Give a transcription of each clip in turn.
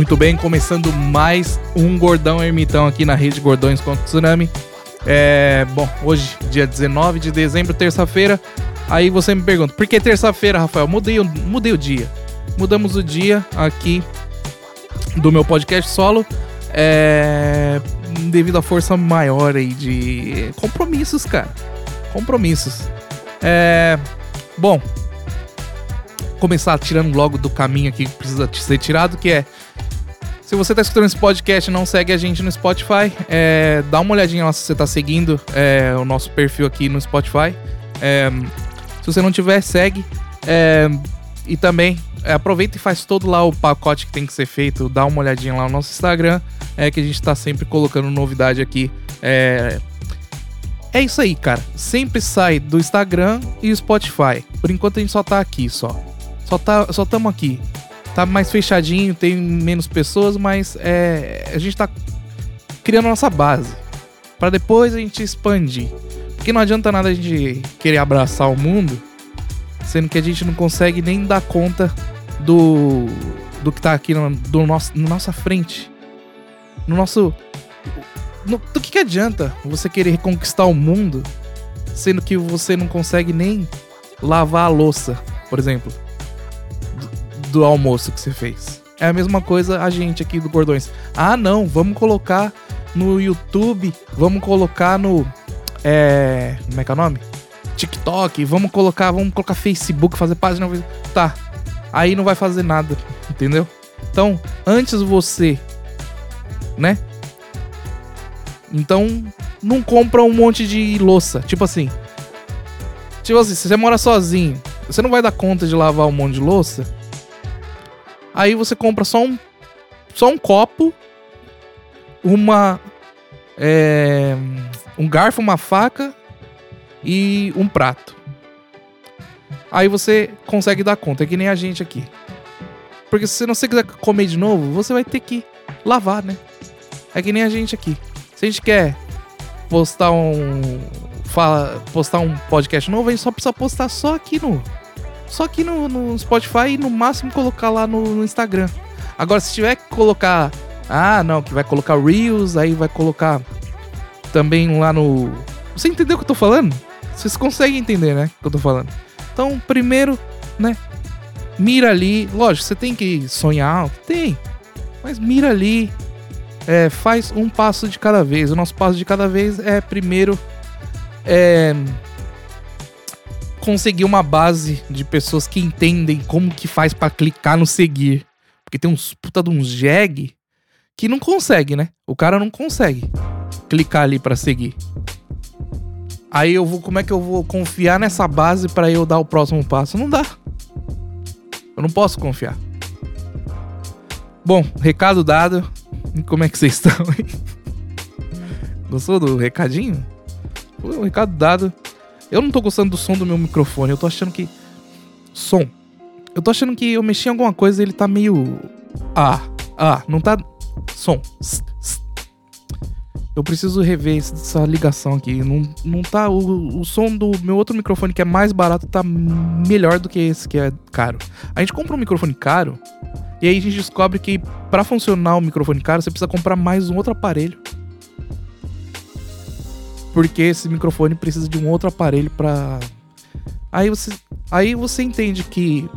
Muito bem, começando mais um Gordão Ermitão aqui na rede Gordões contra o Tsunami. É, bom, hoje, dia 19 de dezembro, terça-feira. Aí você me pergunta, por que terça-feira, Rafael? Mudei, mudei o dia. Mudamos o dia aqui do meu podcast solo. É, devido à força maior aí de compromissos, cara. Compromissos. É, bom, começar tirando logo do caminho aqui que precisa ser tirado, que é se você tá escutando esse podcast e não segue a gente no Spotify, é, dá uma olhadinha lá se você tá seguindo é, o nosso perfil aqui no Spotify. É, se você não tiver, segue. É, e também é, aproveita e faz todo lá o pacote que tem que ser feito. Dá uma olhadinha lá no nosso Instagram, é, que a gente tá sempre colocando novidade aqui. É, é isso aí, cara. Sempre sai do Instagram e Spotify. Por enquanto a gente só tá aqui, só. Só tá, só aqui. Tá mais fechadinho, tem menos pessoas, mas é, a gente tá criando a nossa base Pra depois a gente expandir. Porque não adianta nada a gente querer abraçar o mundo, sendo que a gente não consegue nem dar conta do do que tá aqui no, do nosso, na nossa frente. No nosso no- do que, que adianta você querer reconquistar o mundo, sendo que você não consegue nem lavar a louça, por exemplo, do, almoço que você fez. É a mesma coisa a gente aqui do Gordões. Ah, não, vamos colocar no YouTube, vamos colocar no. É. Como é que é o nome? TikTok, vamos colocar, vamos colocar Facebook, fazer página. Tá. Aí não vai fazer nada, entendeu? Então, antes você, né? Então, não compra um monte de louça. Tipo assim. Tipo assim, se você mora sozinho, você não vai dar conta de lavar um monte de louça. Aí você compra só um. Só um copo. Uma. É, um garfo, uma faca e um prato. Aí você consegue dar conta, é que nem a gente aqui. Porque se você quiser comer de novo, você vai ter que lavar, né? É que nem a gente aqui. Se a gente quer postar um. Fala, postar um podcast novo, a gente só precisa postar só aqui no. Só aqui no, no Spotify e no máximo colocar lá no, no Instagram. Agora, se tiver que colocar. Ah, não, que vai colocar Reels, aí vai colocar também lá no. Você entendeu o que eu tô falando? Vocês conseguem entender, né? O que eu tô falando. Então, primeiro, né? Mira ali. Lógico, você tem que sonhar? Tem. Mas mira ali. É, faz um passo de cada vez. O nosso passo de cada vez é primeiro. É, conseguir uma base de pessoas que entendem como que faz pra clicar no seguir. Porque tem uns puta de uns jeg que não consegue, né? O cara não consegue clicar ali pra seguir. Aí eu vou, como é que eu vou confiar nessa base pra eu dar o próximo passo? Não dá. Eu não posso confiar. Bom, recado dado. Como é que vocês estão aí? Gostou do recadinho? O recado dado. Eu não tô gostando do som do meu microfone. Eu tô achando que. Som. Eu tô achando que eu mexi em alguma coisa e ele tá meio. Ah, ah, não tá. Som. Eu preciso rever essa ligação aqui. Não, não tá. O, o som do meu outro microfone, que é mais barato, tá melhor do que esse, que é caro. A gente compra um microfone caro. E aí a gente descobre que pra funcionar o microfone caro, você precisa comprar mais um outro aparelho. Porque esse microfone precisa de um outro aparelho pra. Aí você, aí você entende que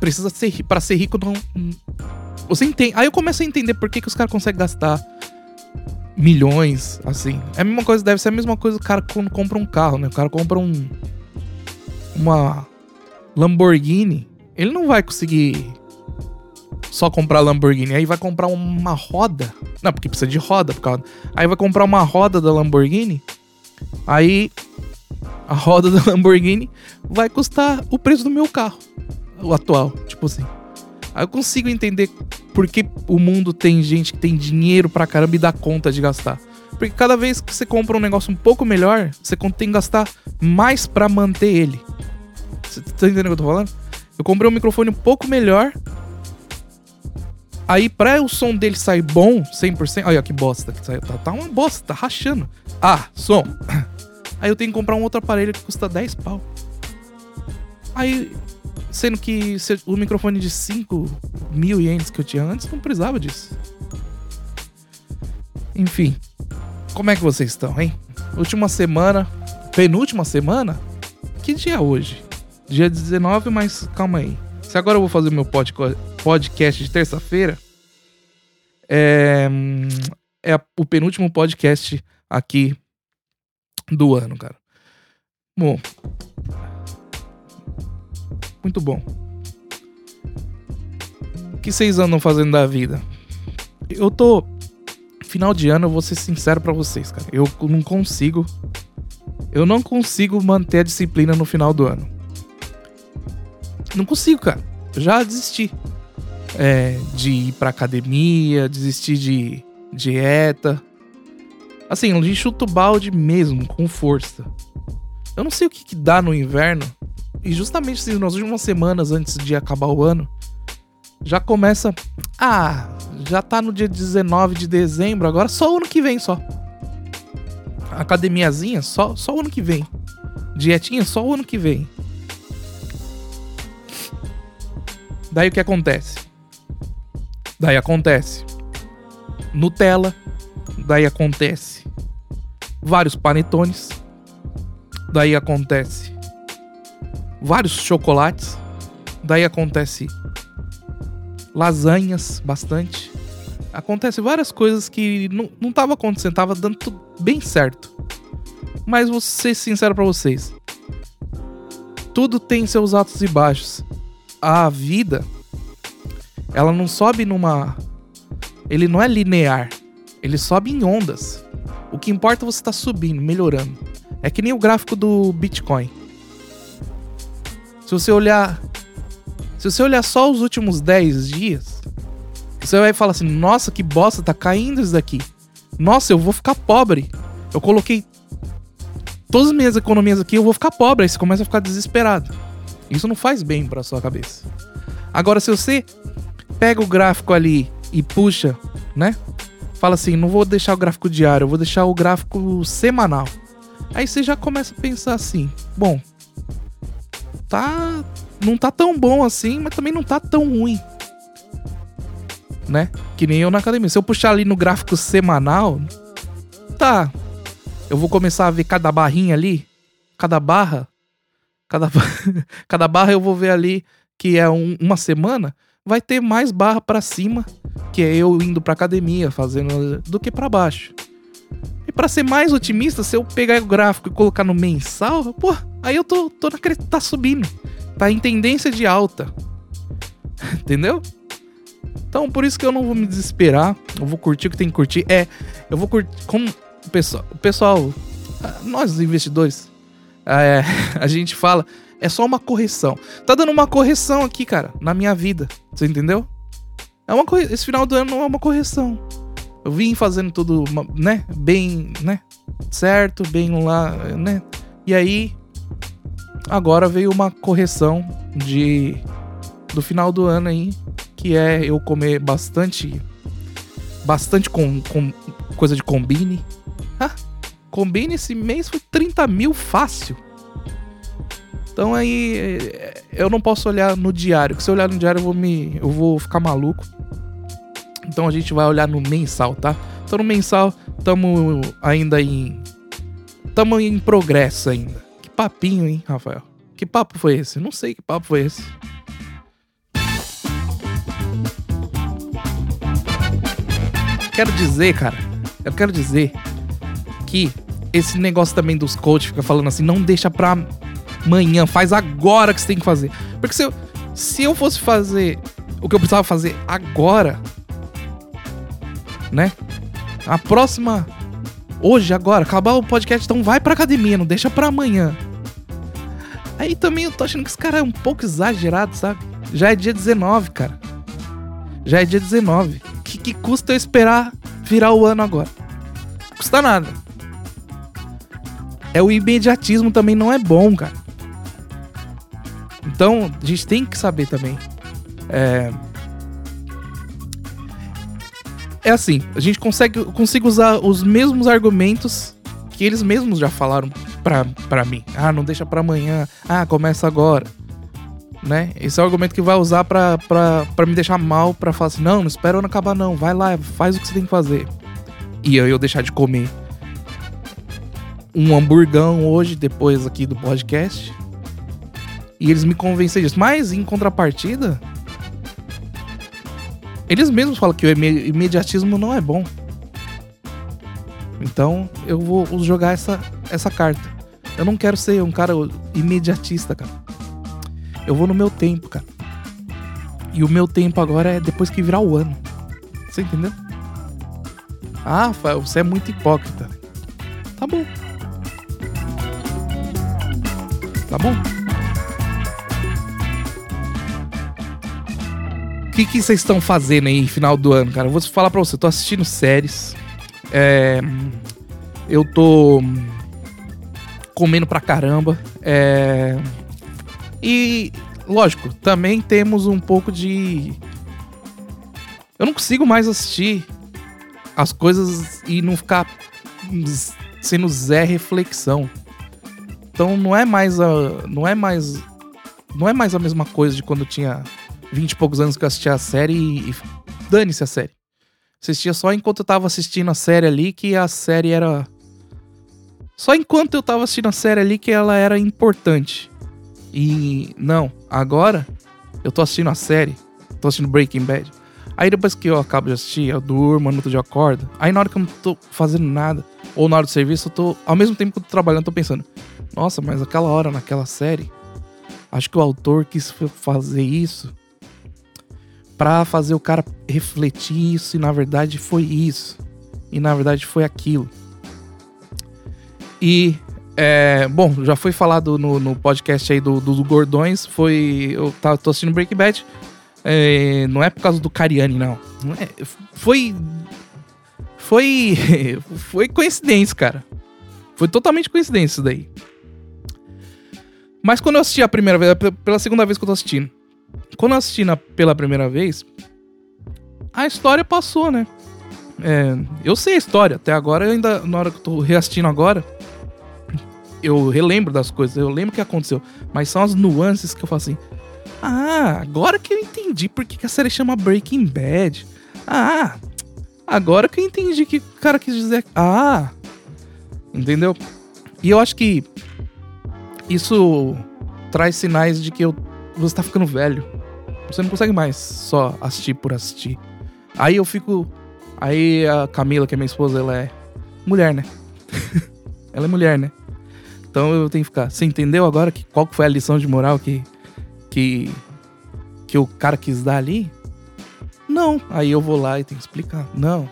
precisa ser para ser rico não você entende. Aí eu começo a entender por que, que os caras conseguem gastar milhões assim. É a mesma coisa, deve ser a mesma coisa o cara quando compra um carro, né? O cara compra um uma Lamborghini, ele não vai conseguir só comprar Lamborghini, aí vai comprar uma roda. Não, porque precisa de roda, por causa. Aí vai comprar uma roda da Lamborghini. Aí a roda da Lamborghini vai custar o preço do meu carro, o atual, tipo assim. Aí eu consigo entender por que o mundo tem gente que tem dinheiro pra caramba e dá conta de gastar. Porque cada vez que você compra um negócio um pouco melhor, você tem que gastar mais pra manter ele. Você tá entendendo o que eu tô falando? Eu comprei um microfone um pouco melhor. Aí, pra o som dele sair bom, 100%. Olha que bosta que saiu. Tá, tá uma bosta, tá rachando. Ah, som. Aí eu tenho que comprar um outro aparelho que custa 10 pau. Aí Sendo que o microfone de 5 mil ienes que eu tinha antes não precisava disso. Enfim, como é que vocês estão, hein? Última semana, penúltima semana? Que dia é hoje? Dia 19, mas calma aí. Se agora eu vou fazer meu podcast de terça-feira, é, é o penúltimo podcast aqui do ano, cara. Bom. Muito bom. O que vocês andam fazendo da vida? Eu tô. Final de ano, eu vou ser sincero pra vocês, cara. Eu não consigo. Eu não consigo manter a disciplina no final do ano. Não consigo, cara. Eu já desisti. É, de ir pra academia, desisti de dieta. Assim, de chuto balde mesmo, com força. Eu não sei o que, que dá no inverno. E justamente assim, nas últimas semanas antes de acabar o ano, já começa. Ah, já tá no dia 19 de dezembro, agora só o ano que vem só. Academiazinha, só, só o ano que vem. Dietinha, só o ano que vem. Daí o que acontece? Daí acontece. Nutella. Daí acontece. Vários panetones. Daí acontece. Vários chocolates. Daí acontece. Lasanhas, bastante. Acontece várias coisas que não, não tava acontecendo, tava dando tudo bem certo. Mas vou ser sincero pra vocês. Tudo tem seus altos e baixos. A vida, ela não sobe numa. Ele não é linear. Ele sobe em ondas. O que importa é você estar subindo, melhorando. É que nem o gráfico do Bitcoin. Se você olhar. Se você olhar só os últimos 10 dias, você vai falar assim: nossa, que bosta, tá caindo isso daqui. Nossa, eu vou ficar pobre. Eu coloquei todas as minhas economias aqui, eu vou ficar pobre. Aí você começa a ficar desesperado. Isso não faz bem pra sua cabeça. Agora, se você pega o gráfico ali e puxa, né? Fala assim: não vou deixar o gráfico diário, eu vou deixar o gráfico semanal. Aí você já começa a pensar assim: bom, tá. Não tá tão bom assim, mas também não tá tão ruim. Né? Que nem eu na academia. Se eu puxar ali no gráfico semanal, tá. Eu vou começar a ver cada barrinha ali, cada barra. Cada, cada barra eu vou ver ali que é um- uma semana, vai ter mais barra pra cima, que é eu indo pra academia, fazendo do que pra baixo. E pra ser mais otimista, se eu pegar o gráfico e colocar no mensal, pô, aí eu tô, tô naquele. tá subindo. Tá em tendência de alta. Entendeu? Então, por isso que eu não vou me desesperar. Eu vou curtir o que tem que curtir. É, eu vou curtir. Como o pessoal, o pessoal ah, nós investidores, é, a gente fala, é só uma correção. Tá dando uma correção aqui, cara, na minha vida. Você entendeu? É uma corre... Esse final do ano é uma correção. Eu vim fazendo tudo, né? Bem, né? Certo, bem lá, né? E aí, agora veio uma correção de do final do ano aí, que é eu comer bastante, bastante com, com coisa de combine. Combine esse mês foi 30 mil fácil. Então aí é, eu não posso olhar no diário, porque se eu olhar no diário eu vou me eu vou ficar maluco. Então a gente vai olhar no mensal, tá? Então no mensal tamo ainda em tamo em progresso ainda. Que papinho, hein, Rafael? Que papo foi esse? Não sei que papo foi esse. Quero dizer, cara, eu quero dizer que esse negócio também dos coaches fica falando assim, não deixa pra amanhã, faz agora que você tem que fazer. Porque se eu, se eu fosse fazer o que eu precisava fazer agora, né? A próxima. Hoje, agora, acabar o podcast, então vai pra academia, não deixa pra amanhã. Aí também eu tô achando que esse cara é um pouco exagerado, sabe? Já é dia 19, cara. Já é dia 19. Que, que custa eu esperar virar o ano agora? Custa nada. É o imediatismo também não é bom, cara. Então, a gente tem que saber também. É, é assim, a gente consegue, eu consigo usar os mesmos argumentos que eles mesmos já falaram pra, mim. Ah, não deixa pra amanhã. Ah, começa agora. né? Esse é o argumento que vai usar pra, me deixar mal, pra falar assim, não, não espera o ano acabar não, vai lá, faz o que você tem que fazer. E eu, eu deixar de comer um hamburgão hoje, depois aqui do podcast. E eles me convenceram disso. Mas, em contrapartida, eles mesmos falam que o imediatismo não é bom. Então, eu vou jogar essa, essa carta. Eu não quero ser um cara imediatista, cara. Eu vou no meu tempo, cara. E o meu tempo agora é depois que virar o ano. Você entendeu? Ah, você é muito hipócrita. Tá bom? O que, vocês estão fazendo aí final do ano, cara? Eu vou falar pra você, eu tô assistindo séries. É, eu tô comendo pra caramba. É, e, lógico, também temos um pouco de. Eu não consigo mais assistir as coisas e não ficar sendo Zé reflexão. Então não é mais a. Não é mais. Não é mais a mesma coisa de quando eu tinha 20 e poucos anos que eu assistia a série e, e dane-se a série. Assistia só enquanto eu tava assistindo a série ali que a série era. Só enquanto eu tava assistindo a série ali que ela era importante. E não, agora eu tô assistindo a série, tô assistindo Breaking Bad. Aí depois que eu acabo de assistir, eu durmo, no outro dia eu acordo. Aí na hora que eu não tô fazendo nada, ou na hora do serviço, eu tô. Ao mesmo tempo que eu tô trabalhando, eu tô pensando, nossa, mas aquela hora naquela série, acho que o autor quis fazer isso para fazer o cara refletir isso e na verdade foi isso. E na verdade foi aquilo. E é, bom, já foi falado no, no podcast aí do, do, Gordões. Foi. Eu tô assistindo Breaking Bad. É, não é por causa do Cariani, não. não é, foi. Foi. Foi coincidência, cara. Foi totalmente coincidência isso daí. Mas quando eu assisti a primeira vez, pela segunda vez que eu tô assistindo. Quando eu assisti na, pela primeira vez, a história passou, né? É, eu sei a história. Até agora, eu ainda, na hora que eu tô reassistindo agora, eu relembro das coisas, eu lembro o que aconteceu. Mas são as nuances que eu falo assim. Ah, agora que eu entendi por que a série chama Breaking Bad. Ah, agora que eu entendi que o cara quis dizer. Ah, entendeu? E eu acho que isso traz sinais de que eu, você tá ficando velho. Você não consegue mais só assistir por assistir. Aí eu fico. Aí a Camila, que é minha esposa, ela é mulher, né? ela é mulher, né? Então eu tenho que ficar. Você entendeu agora que, qual foi a lição de moral que, que, que o cara quis dar ali? Não. Aí eu vou lá e tenho que explicar. Não.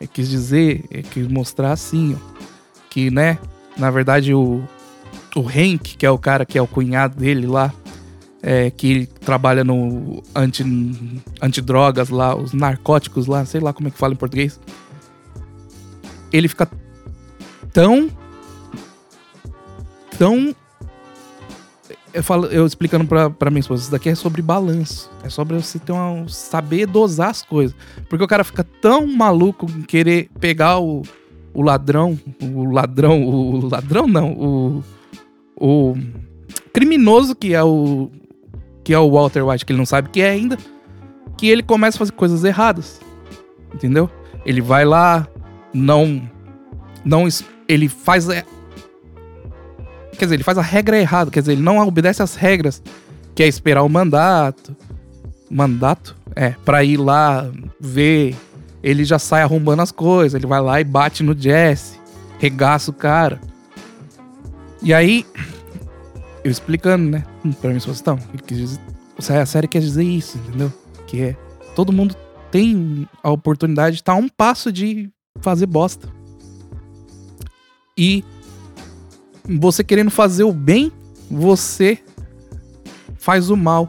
É quis dizer, é quis mostrar assim, ó, que, né, na verdade o, o Hank, que é o cara que é o cunhado dele lá, é, que trabalha no anti, antidrogas lá, os narcóticos lá, sei lá como é que fala em português. Ele fica tão então, eu, falo, eu explicando pra, pra minha esposa, isso daqui é sobre balanço. É sobre você ter uma, saber dosar as coisas. Porque o cara fica tão maluco em querer pegar o, o ladrão, o ladrão, o ladrão não, o, o criminoso que é o que é o Walter White, que ele não sabe que é ainda, que ele começa a fazer coisas erradas. Entendeu? Ele vai lá, não não ele faz é, Quer dizer, ele faz a regra errada, quer dizer, ele não obedece às regras, que é esperar o mandato. Mandato? É, pra ir lá ver. Ele já sai arrombando as coisas, ele vai lá e bate no Jesse, regaça o cara. E aí, eu explicando, né, pra minha situação, a série quer dizer isso, entendeu? Que é, todo mundo tem a oportunidade de estar a um passo de fazer bosta. E você querendo fazer o bem, você faz o mal.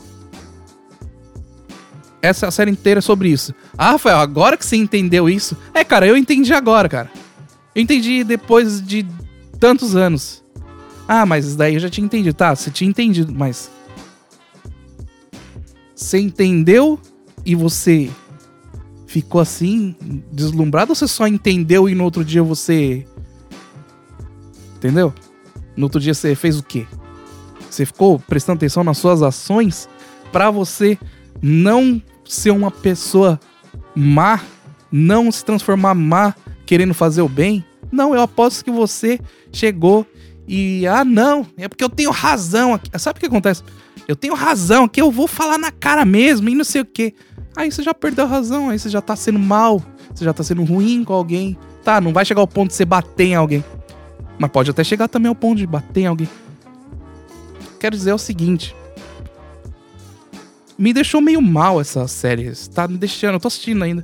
Essa a série inteira é sobre isso. Ah, Rafael, agora que você entendeu isso. É, cara, eu entendi agora, cara. Eu entendi depois de tantos anos. Ah, mas daí eu já tinha entendido. Tá, você tinha entendido, mas. Você entendeu e você ficou assim, deslumbrado, ou você só entendeu e no outro dia você. Entendeu? No outro dia você fez o quê? Você ficou prestando atenção nas suas ações para você não ser uma pessoa má, não se transformar má querendo fazer o bem? Não, eu aposto que você chegou e ah, não, é porque eu tenho razão aqui. Sabe o que acontece? Eu tenho razão aqui, eu vou falar na cara mesmo e não sei o quê. Aí você já perdeu a razão, aí você já tá sendo mal, você já tá sendo ruim com alguém. Tá, não vai chegar ao ponto de você bater em alguém. Mas pode até chegar também ao ponto de bater em alguém. Quero dizer o seguinte. Me deixou meio mal essa série. Tá me deixando, eu tô assistindo ainda.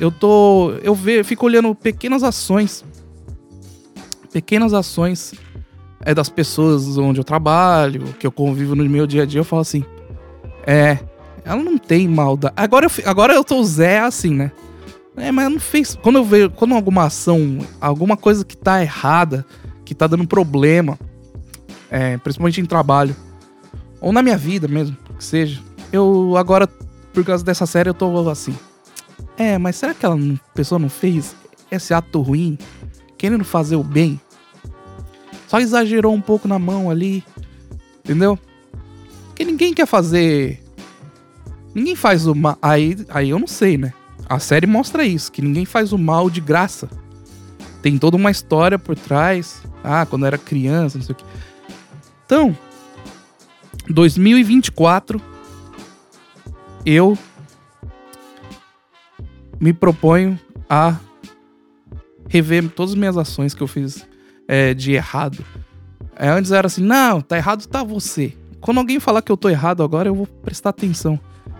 Eu tô. Eu ve, fico olhando pequenas ações. Pequenas ações é das pessoas onde eu trabalho, que eu convivo no meu dia a dia. Eu falo assim. É, ela não tem maldade. Agora eu, agora eu tô Zé assim, né? É, mas não fez. Quando eu vejo. Quando alguma ação, alguma coisa que tá errada, que tá dando problema, é, principalmente em trabalho, ou na minha vida mesmo, que seja, eu agora, por causa dessa série, eu tô assim. É, mas será que ela, pessoa não fez esse ato ruim, querendo fazer o bem? Só exagerou um pouco na mão ali, entendeu? Porque ninguém quer fazer Ninguém faz o mal. Aí, aí eu não sei, né? A série mostra isso, que ninguém faz o mal de graça. Tem toda uma história por trás. Ah, quando era criança, não sei o que. Então, 2024, eu me proponho a rever todas as minhas ações que eu fiz é, de errado. É, antes era assim, não, tá errado, tá você. Quando alguém falar que eu tô errado agora, eu vou prestar atenção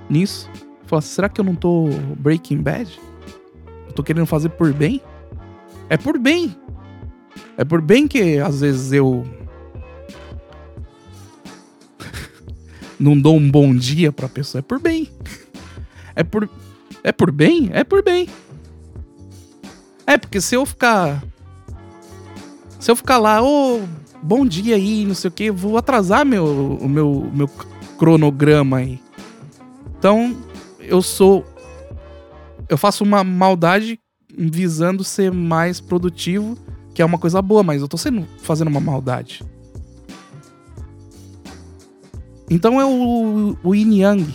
nisso. Falar, será que eu não tô Breaking Bad? Eu tô querendo fazer por bem? É por bem. É por bem que às vezes eu não dou um bom dia pra pessoa. É por bem. É por é por bem? É por bem. É porque se eu ficar se eu ficar lá, ô, oh, bom dia aí, não sei o que, vou atrasar meu o meu meu cronograma aí. Então, eu sou. Eu faço uma maldade visando ser mais produtivo, que é uma coisa boa, mas eu tô sendo, fazendo uma maldade. Então é o, o yin yang.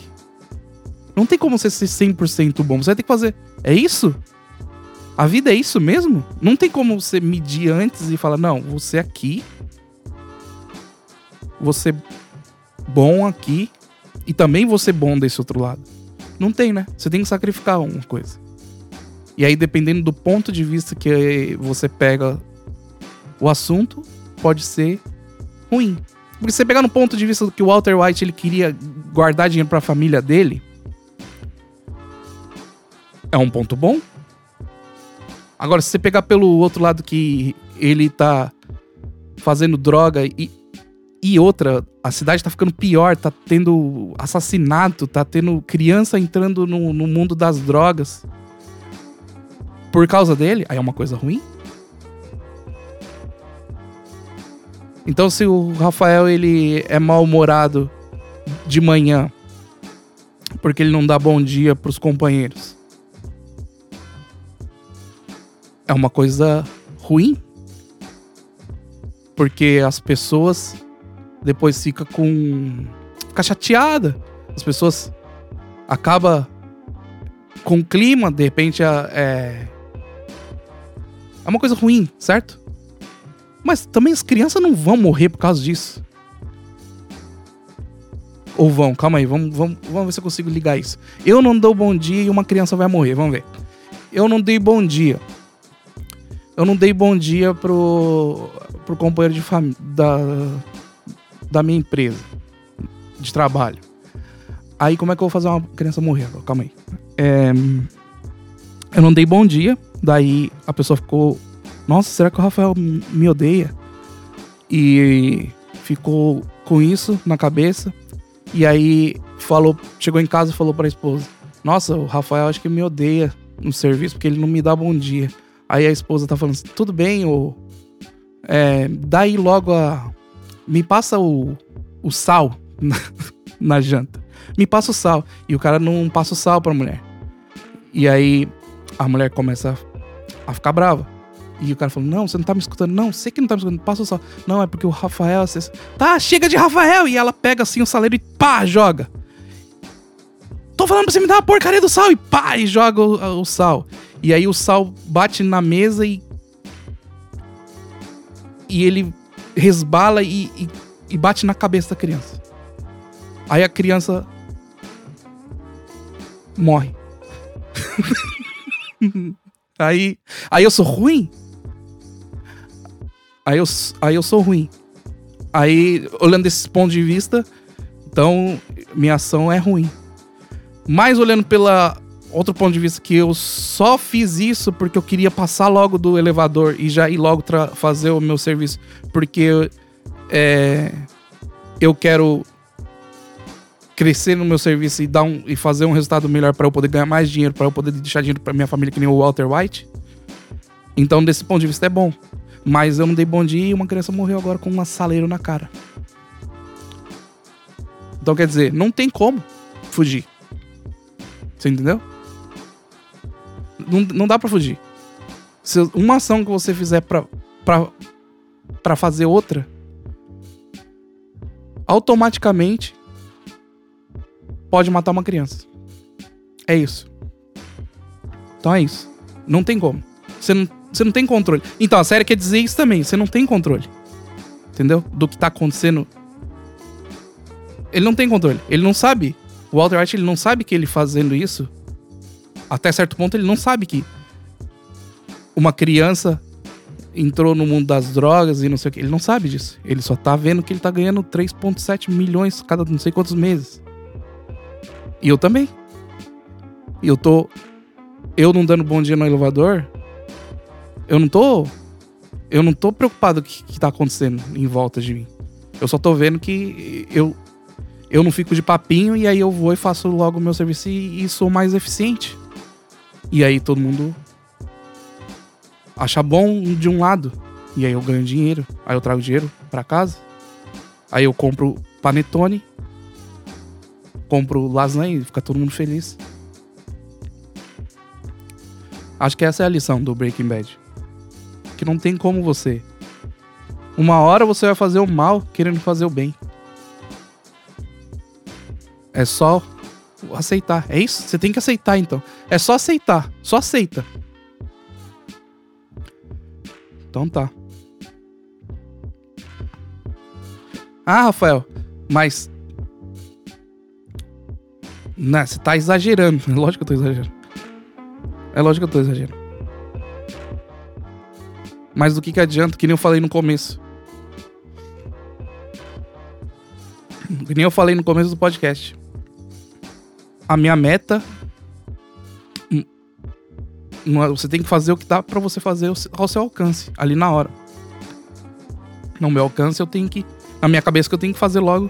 Não tem como você ser 100% bom. Você vai ter que fazer. É isso? A vida é isso mesmo? Não tem como você medir antes e falar, não, você aqui. Você bom aqui e também você bom desse outro lado. Não tem, né? Você tem que sacrificar uma coisa. E aí, dependendo do ponto de vista que você pega o assunto, pode ser ruim. Porque você pegar no ponto de vista que o Walter White ele queria guardar dinheiro para a família dele, é um ponto bom. Agora, se você pegar pelo outro lado que ele tá fazendo droga e e outra, a cidade tá ficando pior, tá tendo assassinato, tá tendo criança entrando no, no mundo das drogas. Por causa dele, aí é uma coisa ruim. Então se o Rafael ele é mal-humorado de manhã porque ele não dá bom dia pros companheiros. É uma coisa ruim. Porque as pessoas depois fica com. fica chateada. As pessoas acaba com o clima, de repente é. É uma coisa ruim, certo? Mas também as crianças não vão morrer por causa disso. Ou vão, calma aí, vamos, vamos, vamos ver se eu consigo ligar isso. Eu não dou bom dia e uma criança vai morrer, vamos ver. Eu não dei bom dia. Eu não dei bom dia pro, pro companheiro de da, da minha empresa de trabalho. Aí como é que eu vou fazer uma criança morrer? Calma aí. É, eu não dei bom dia, daí a pessoa ficou, nossa, será que o Rafael me odeia? E ficou com isso na cabeça. E aí falou, chegou em casa e falou para a esposa: "Nossa, o Rafael acho que me odeia no serviço porque ele não me dá bom dia". Aí a esposa tá falando assim, tudo bem, ou é, daí logo a, me passa o, o sal na, na janta. Me passa o sal. E o cara não passa o sal pra mulher. E aí a mulher começa a ficar brava. E o cara falou: Não, você não tá me escutando. Não, sei que não tá me escutando. Passa o sal. Não, é porque o Rafael. Você... Tá, chega de Rafael. E ela pega assim o saleiro e pá, joga. Tô falando pra você me dar a porcaria do sal. E pá, e joga o, o sal. E aí o sal bate na mesa e. E ele resbala e, e, e bate na cabeça da criança. Aí a criança morre. aí, aí eu sou ruim? Aí eu, aí eu sou ruim. Aí, olhando desse ponto de vista, então minha ação é ruim. Mas olhando pela outro ponto de vista que eu só fiz isso porque eu queria passar logo do elevador e já ir logo fazer o meu serviço, porque é, eu quero crescer no meu serviço e dar um, e fazer um resultado melhor para eu poder ganhar mais dinheiro, para eu poder deixar dinheiro para minha família que nem o Walter White. Então, desse ponto de vista é bom. Mas eu não dei bom dia e uma criança morreu agora com um assaleiro na cara. Então, quer dizer, não tem como fugir. Você entendeu? Não, não dá para fugir. Se uma ação que você fizer pra, fazer outra, automaticamente pode matar uma criança. É isso. Então é isso. Não tem como. Você não, você não tem controle. Então a série quer dizer isso também. Você não tem controle. Entendeu? Do que tá acontecendo. Ele não tem controle. Ele não sabe. O Walter White ele não sabe que ele fazendo isso. Até certo ponto ele não sabe que uma criança entrou no mundo das drogas e não sei o que. Ele não sabe disso. Ele só tá vendo que ele tá ganhando 3,7 milhões cada não sei quantos meses. E eu também. E eu tô. Eu não dando bom dia no elevador. Eu não tô. Eu não tô preocupado com o que, que tá acontecendo em volta de mim. Eu só tô vendo que eu. Eu não fico de papinho e aí eu vou e faço logo o meu serviço e, e sou mais eficiente. E aí todo mundo acha bom de um lado. E aí eu ganho dinheiro. Aí eu trago dinheiro para casa. Aí eu compro panetone compro lasanha e fica todo mundo feliz. Acho que essa é a lição do Breaking Bad. Que não tem como você. Uma hora você vai fazer o mal querendo fazer o bem. É só aceitar. É isso? Você tem que aceitar então. É só aceitar. Só aceita. Então tá. Ah, Rafael, mas não, você tá exagerando. É lógico que eu tô exagerando. É lógico que eu tô exagerando. Mas do que que adianta, que nem eu falei no começo. Que nem eu falei no começo do podcast. A minha meta. Hum, você tem que fazer o que dá para você fazer ao seu alcance, ali na hora. No meu alcance, eu tenho que. Na minha cabeça, que eu tenho que fazer logo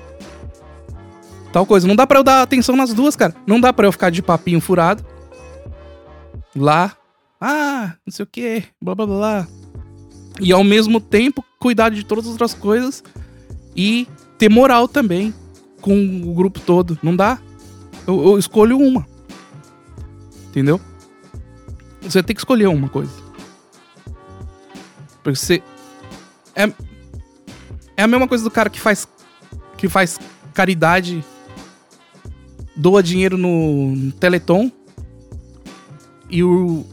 tal coisa. Não dá para eu dar atenção nas duas, cara. Não dá para eu ficar de papinho furado. Lá, ah, não sei o que, blá blá blá. E ao mesmo tempo cuidar de todas as outras coisas e ter moral também com o grupo todo. Não dá. Eu, eu escolho uma. Entendeu? Você tem que escolher uma coisa. Porque você. É, é a mesma coisa do cara que faz. Que faz caridade doa dinheiro no Teleton e o.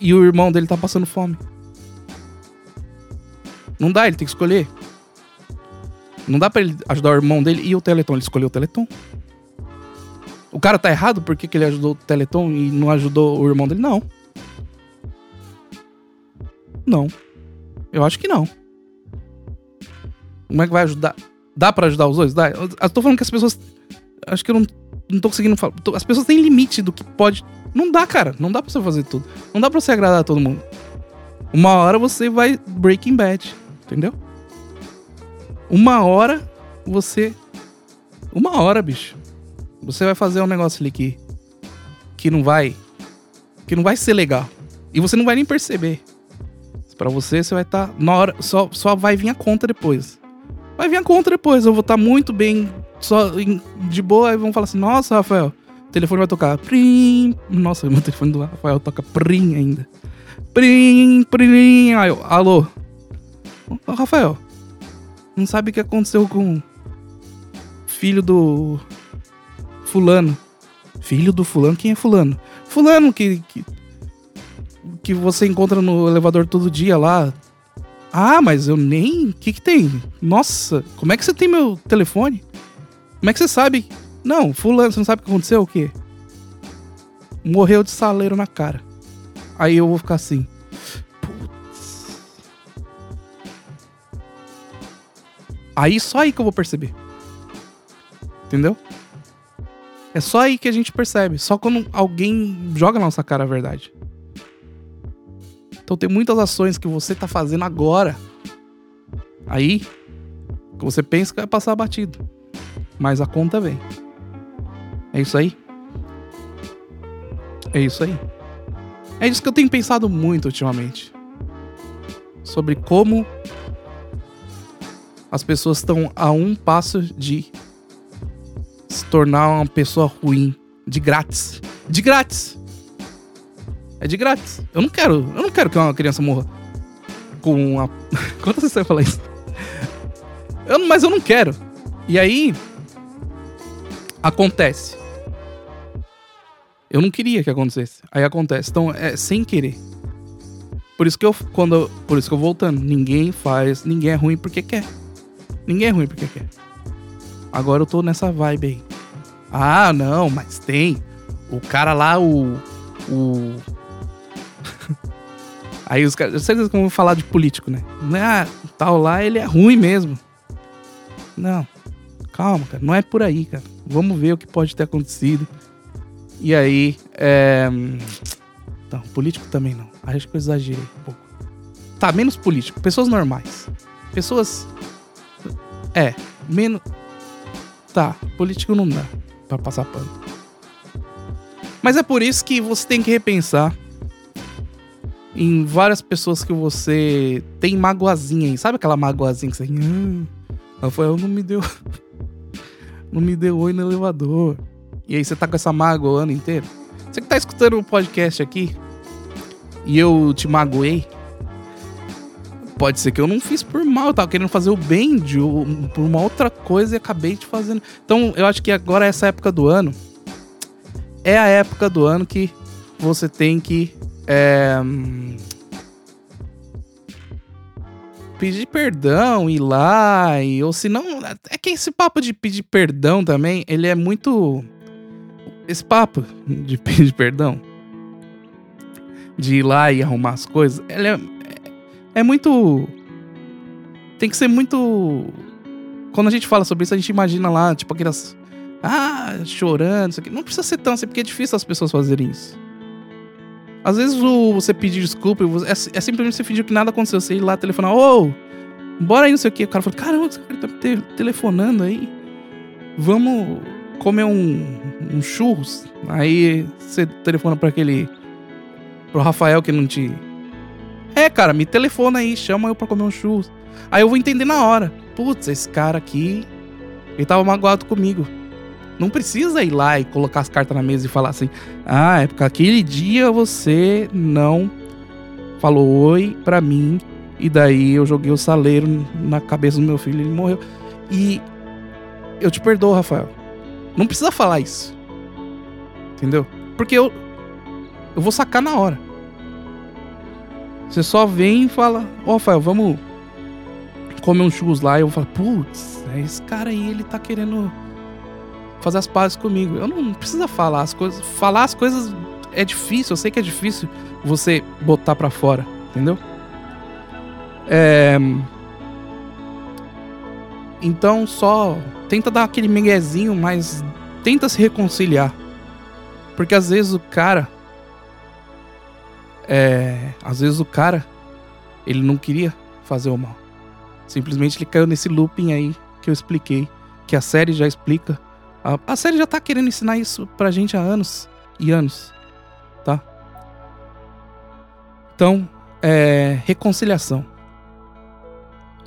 E o irmão dele tá passando fome. Não dá, ele tem que escolher. Não dá pra ele ajudar o irmão dele e o Teleton. Ele escolheu o Teleton. O cara tá errado porque que ele ajudou o Teleton e não ajudou o irmão dele? Não. Não. Eu acho que não. Como é que vai ajudar? Dá para ajudar os dois? Dá. Eu tô falando que as pessoas. Acho que eu não, não tô conseguindo falar. As pessoas têm limite do que pode. Não dá, cara. Não dá pra você fazer tudo. Não dá pra você agradar todo mundo. Uma hora você vai Breaking Bad. Entendeu? Uma hora você. Uma hora, bicho. Você vai fazer um negócio ali que. Que não vai. Que não vai ser legal. E você não vai nem perceber. Para você, você vai estar. Tá, na hora. Só, só vai vir a conta depois. Vai vir a conta depois. Eu vou estar tá muito bem, só de boa. E vão falar assim: Nossa, Rafael, O telefone vai tocar. Prim. Nossa, meu telefone do Rafael toca prim ainda. Prim, prim. Aí eu, alô? Rafael, não sabe o que aconteceu com o filho do fulano? Filho do fulano? Quem é fulano? Fulano que, que, que você encontra no elevador todo dia lá. Ah, mas eu nem. O que, que tem? Nossa, como é que você tem meu telefone? Como é que você sabe? Não, fulano, você não sabe o que aconteceu? O quê? Morreu de saleiro na cara. Aí eu vou ficar assim. Aí só aí que eu vou perceber. Entendeu? É só aí que a gente percebe. Só quando alguém joga na nossa cara a verdade. Então tem muitas ações que você tá fazendo agora. Aí que você pensa que vai passar batido. Mas a conta vem. É isso aí? É isso aí. É isso que eu tenho pensado muito ultimamente. Sobre como as pessoas estão a um passo de se tornar uma pessoa ruim. De grátis. De grátis. É de grátis. Eu não quero. Eu não quero que uma criança morra com uma. Quantas vezes você falar isso? Eu, mas eu não quero. E aí. Acontece. Eu não queria que acontecesse. Aí acontece. Então, é sem querer. Por isso que eu. Quando por isso que eu voltando. Ninguém faz. Ninguém é ruim porque quer. Ninguém é ruim porque quer. Agora eu tô nessa vibe aí. Ah, não, mas tem. O cara lá, o. O. aí os caras. Certeza que vão falar de político, né? Ah, tal lá, ele é ruim mesmo. Não. Calma, cara. Não é por aí, cara. Vamos ver o que pode ter acontecido. E aí, é... Não, político também não. Acho que eu exagerei um pouco. Tá, menos político. Pessoas normais. Pessoas... É, menos... Tá, político não dá pra passar pano. Mas é por isso que você tem que repensar em várias pessoas que você tem magoazinha aí. Sabe aquela magoazinha que você... Hum, Rafael não me deu... não me deu oi no elevador. E aí você tá com essa mágoa o ano inteiro. Você que tá escutando o podcast aqui e eu te magoei, pode ser que eu não fiz por mal, eu tava querendo fazer o bem de, por uma outra coisa e acabei te fazendo. Então eu acho que agora essa época do ano é a época do ano que você tem que é, pedir perdão, ir lá, e, ou se não. É que esse papo de pedir perdão também, ele é muito esse papo de pedir perdão, de ir lá e arrumar as coisas, ele é, é muito. Tem que ser muito. Quando a gente fala sobre isso, a gente imagina lá, tipo, aquelas. Ah, chorando, isso aqui. Não precisa ser tão assim, porque é difícil as pessoas fazerem isso. Às vezes o, você pedir desculpa, é, é, simplesmente você fingir que nada aconteceu. Você ir lá telefonar, ô, oh, bora aí, não sei o que. O cara fala, caramba, esse cara tá te telefonando aí. Vamos comer um, um churros, aí você telefona para aquele. pro Rafael que não te. É, cara, me telefona aí, chama eu pra comer um churros. Aí eu vou entender na hora. Putz, esse cara aqui. Ele tava magoado comigo. Não precisa ir lá e colocar as cartas na mesa e falar assim: Ah, é porque aquele dia você não falou oi pra mim. E daí eu joguei o saleiro na cabeça do meu filho e ele morreu. E eu te perdoo, Rafael. Não precisa falar isso. Entendeu? Porque eu. Eu vou sacar na hora. Você só vem e fala: Ó, oh, Rafael, vamos comer um churros lá. E eu falar: Putz, é esse cara aí, ele tá querendo fazer as pazes comigo. Eu não precisa falar as coisas. Falar as coisas é difícil. Eu sei que é difícil você botar para fora. Entendeu? É. Então só tenta dar aquele miguezinho, mas tenta se reconciliar. Porque às vezes o cara. É. Às vezes o cara. Ele não queria fazer o mal. Simplesmente ele caiu nesse looping aí que eu expliquei. Que a série já explica. A, a série já tá querendo ensinar isso pra gente há anos e anos. Tá? Então, é. Reconciliação.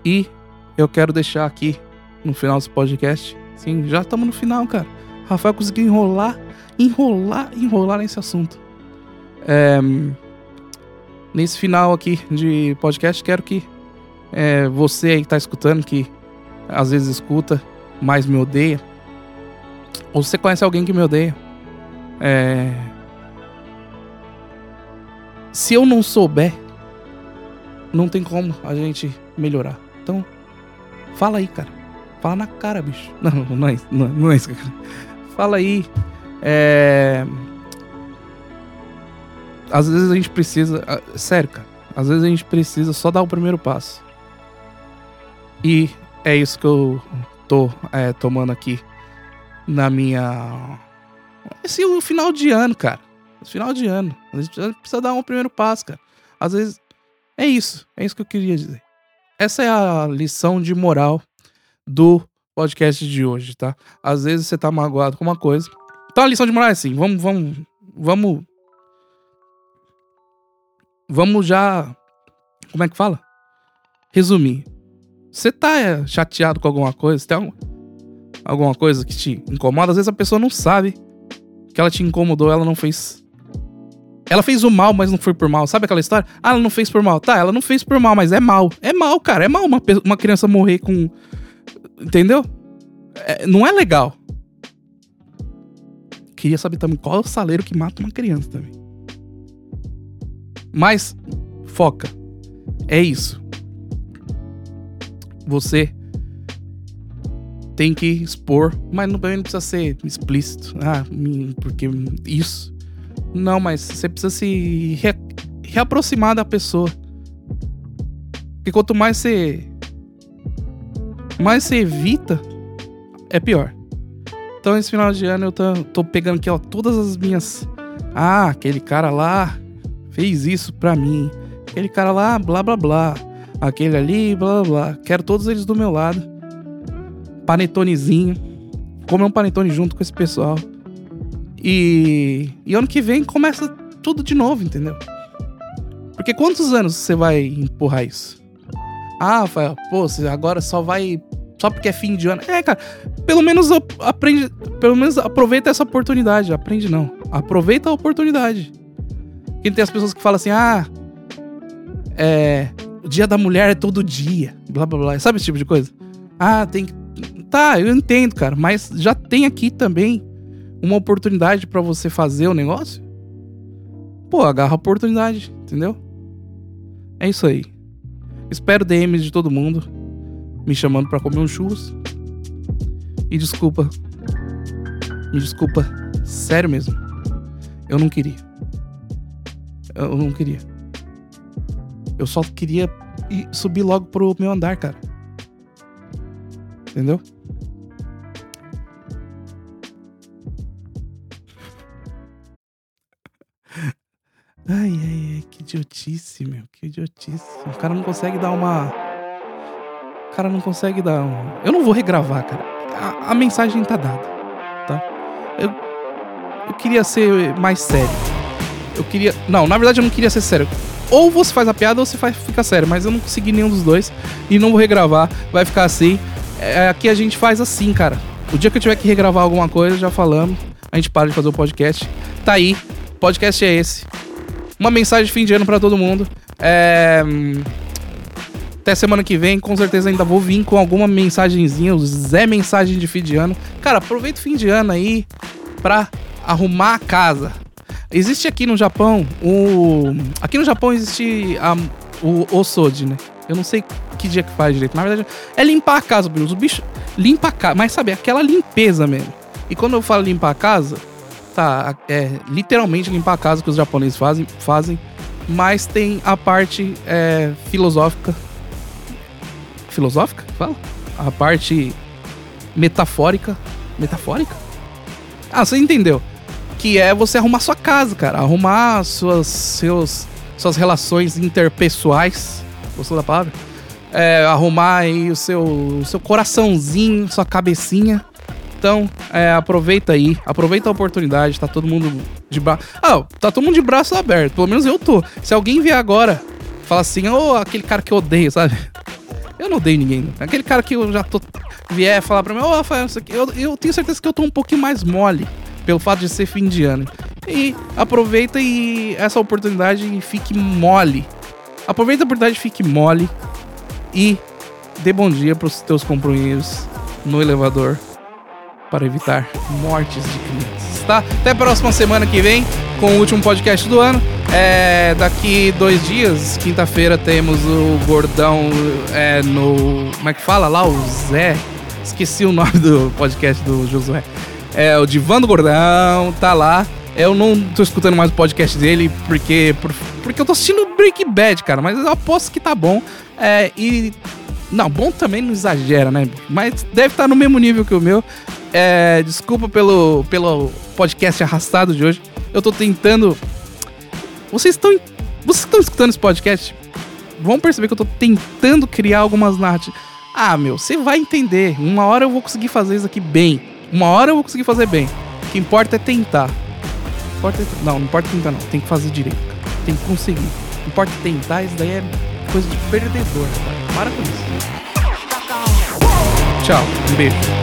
E eu quero deixar aqui no final desse podcast. Sim, já estamos no final, cara. Rafael conseguiu enrolar enrolar, enrolar nesse assunto. É, nesse final aqui de podcast, quero que é, você aí que tá escutando, que às vezes escuta, mas me odeia, ou você conhece alguém que me odeia, é, se eu não souber, não tem como a gente melhorar. Então, fala aí, cara. Fala na cara, bicho. Não, não é isso. Não, não é isso, cara. Fala aí. É... Às vezes a gente precisa. Sério, cara. Às vezes a gente precisa só dar o primeiro passo. E é isso que eu tô é, tomando aqui na minha. Esse o final de ano, cara. Final de ano. A gente precisa dar um primeiro passo, cara. Às vezes. É isso. É isso que eu queria dizer. Essa é a lição de moral do podcast de hoje, tá? Às vezes você tá magoado com uma coisa. Então a lição de moral é assim: vamos, vamos, vamos. Vamos já. Como é que fala? Resumir. Você tá é, chateado com alguma coisa? Tem alguma coisa que te incomoda? Às vezes a pessoa não sabe que ela te incomodou, ela não fez ela fez o mal, mas não foi por mal. Sabe aquela história? Ah, ela não fez por mal. Tá, ela não fez por mal, mas é mal. É mal, cara. É mal uma, uma criança morrer com. Entendeu? É, não é legal. Queria saber também qual é o saleiro que mata uma criança também. Mas, foca. É isso. Você tem que expor, mas não, não precisa ser explícito. Ah, porque isso. Não, mas você precisa se re reaproximar da pessoa. Porque quanto mais você. Mais você evita, é pior. Então, esse final de ano eu tô, tô pegando aqui, ó, todas as minhas. Ah, aquele cara lá fez isso pra mim. Aquele cara lá, blá blá blá. Aquele ali, blá blá blá. Quero todos eles do meu lado. Panetonezinho. Comer um panetone junto com esse pessoal. E, e ano que vem começa tudo de novo, entendeu? Porque quantos anos você vai empurrar isso? Ah, Rafael, pô, você agora só vai. Só porque é fim de ano. É, cara, pelo menos aprende. Pelo menos aproveita essa oportunidade. Aprende não. Aproveita a oportunidade. Porque tem as pessoas que falam assim, ah. É. O dia da mulher é todo dia. Blá blá blá. Sabe esse tipo de coisa? Ah, tem que. Tá, eu entendo, cara. Mas já tem aqui também uma oportunidade para você fazer o negócio, pô, agarra a oportunidade, entendeu? É isso aí. Espero DMs de todo mundo me chamando para comer um churros. E desculpa. Me desculpa. Sério mesmo. Eu não queria. Eu não queria. Eu só queria subir logo pro meu andar, cara. Entendeu? Ai, ai, ai, que idiotice, meu. Que idiotice. O cara não consegue dar uma. O cara não consegue dar um. Eu não vou regravar, cara. A, a mensagem tá dada, tá? Eu, eu queria ser mais sério. Eu queria. Não, na verdade eu não queria ser sério. Ou você faz a piada ou você faz, fica sério. Mas eu não consegui nenhum dos dois. E não vou regravar. Vai ficar assim. É, aqui a gente faz assim, cara. O dia que eu tiver que regravar alguma coisa, já falamos. A gente para de fazer o podcast. Tá aí. Podcast é esse uma mensagem de fim de ano para todo mundo. É... Até semana que vem, com certeza ainda vou vir com alguma mensagenzinha, o Zé Mensagem de fim de ano. Cara, aproveita o fim de ano aí pra arrumar a casa. Existe aqui no Japão o. Aqui no Japão existe a... o Osodi, né? Eu não sei que dia que faz direito. Na verdade, é limpar a casa, Bruno. O bicho limpa a casa. Mas sabe, aquela limpeza mesmo. E quando eu falo limpar a casa, tá, é literalmente limpar a casa que os japoneses fazem, fazem mas tem a parte é, filosófica. Filosófica? Fala? A parte metafórica. Metafórica? Ah, você entendeu. Que é você arrumar sua casa, cara. Arrumar suas, seus, suas relações interpessoais. Gostou da palavra? É, arrumar aí o seu, o seu coraçãozinho, sua cabecinha então, é, aproveita aí, aproveita a oportunidade, tá todo mundo de braço. Ah, tá todo mundo de braço aberto, pelo menos eu tô. Se alguém vier agora, fala assim, ô, oh, aquele cara que eu odeio, sabe? Eu não odeio ninguém. Não. Aquele cara que eu já tô. vier falar pra mim, ô, oh, Rafael, eu, eu tenho certeza que eu tô um pouquinho mais mole pelo fato de ser fim de ano. E aproveita e essa oportunidade e fique mole. Aproveita a oportunidade, fique mole e dê bom dia pros teus companheiros no elevador para evitar mortes de clientes, tá? Até a próxima semana que vem com o último podcast do ano. É, daqui dois dias, quinta-feira, temos o Gordão é, no. Como é que fala lá? O Zé. Esqueci o nome do podcast do Josué. É o Divã do Gordão, tá lá. Eu não tô escutando mais o podcast dele porque, por, porque eu tô assistindo Breaking Bad, cara. Mas eu aposto que tá bom. É, e. Não, bom também não exagera, né? Mas deve estar no mesmo nível que o meu. É, desculpa pelo, pelo podcast arrastado de hoje. Eu tô tentando. Vocês estão. Vocês estão escutando esse podcast? Vão perceber que eu tô tentando criar algumas narrativas. Ah, meu, você vai entender. Uma hora eu vou conseguir fazer isso aqui bem. Uma hora eu vou conseguir fazer bem. O que importa é tentar importa. Não, não importa tentar, não. Tem que fazer direito. Tem que conseguir. Não importa tentar, isso daí é coisa de perdedor, cara. Para com isso. Tchau, um beijo.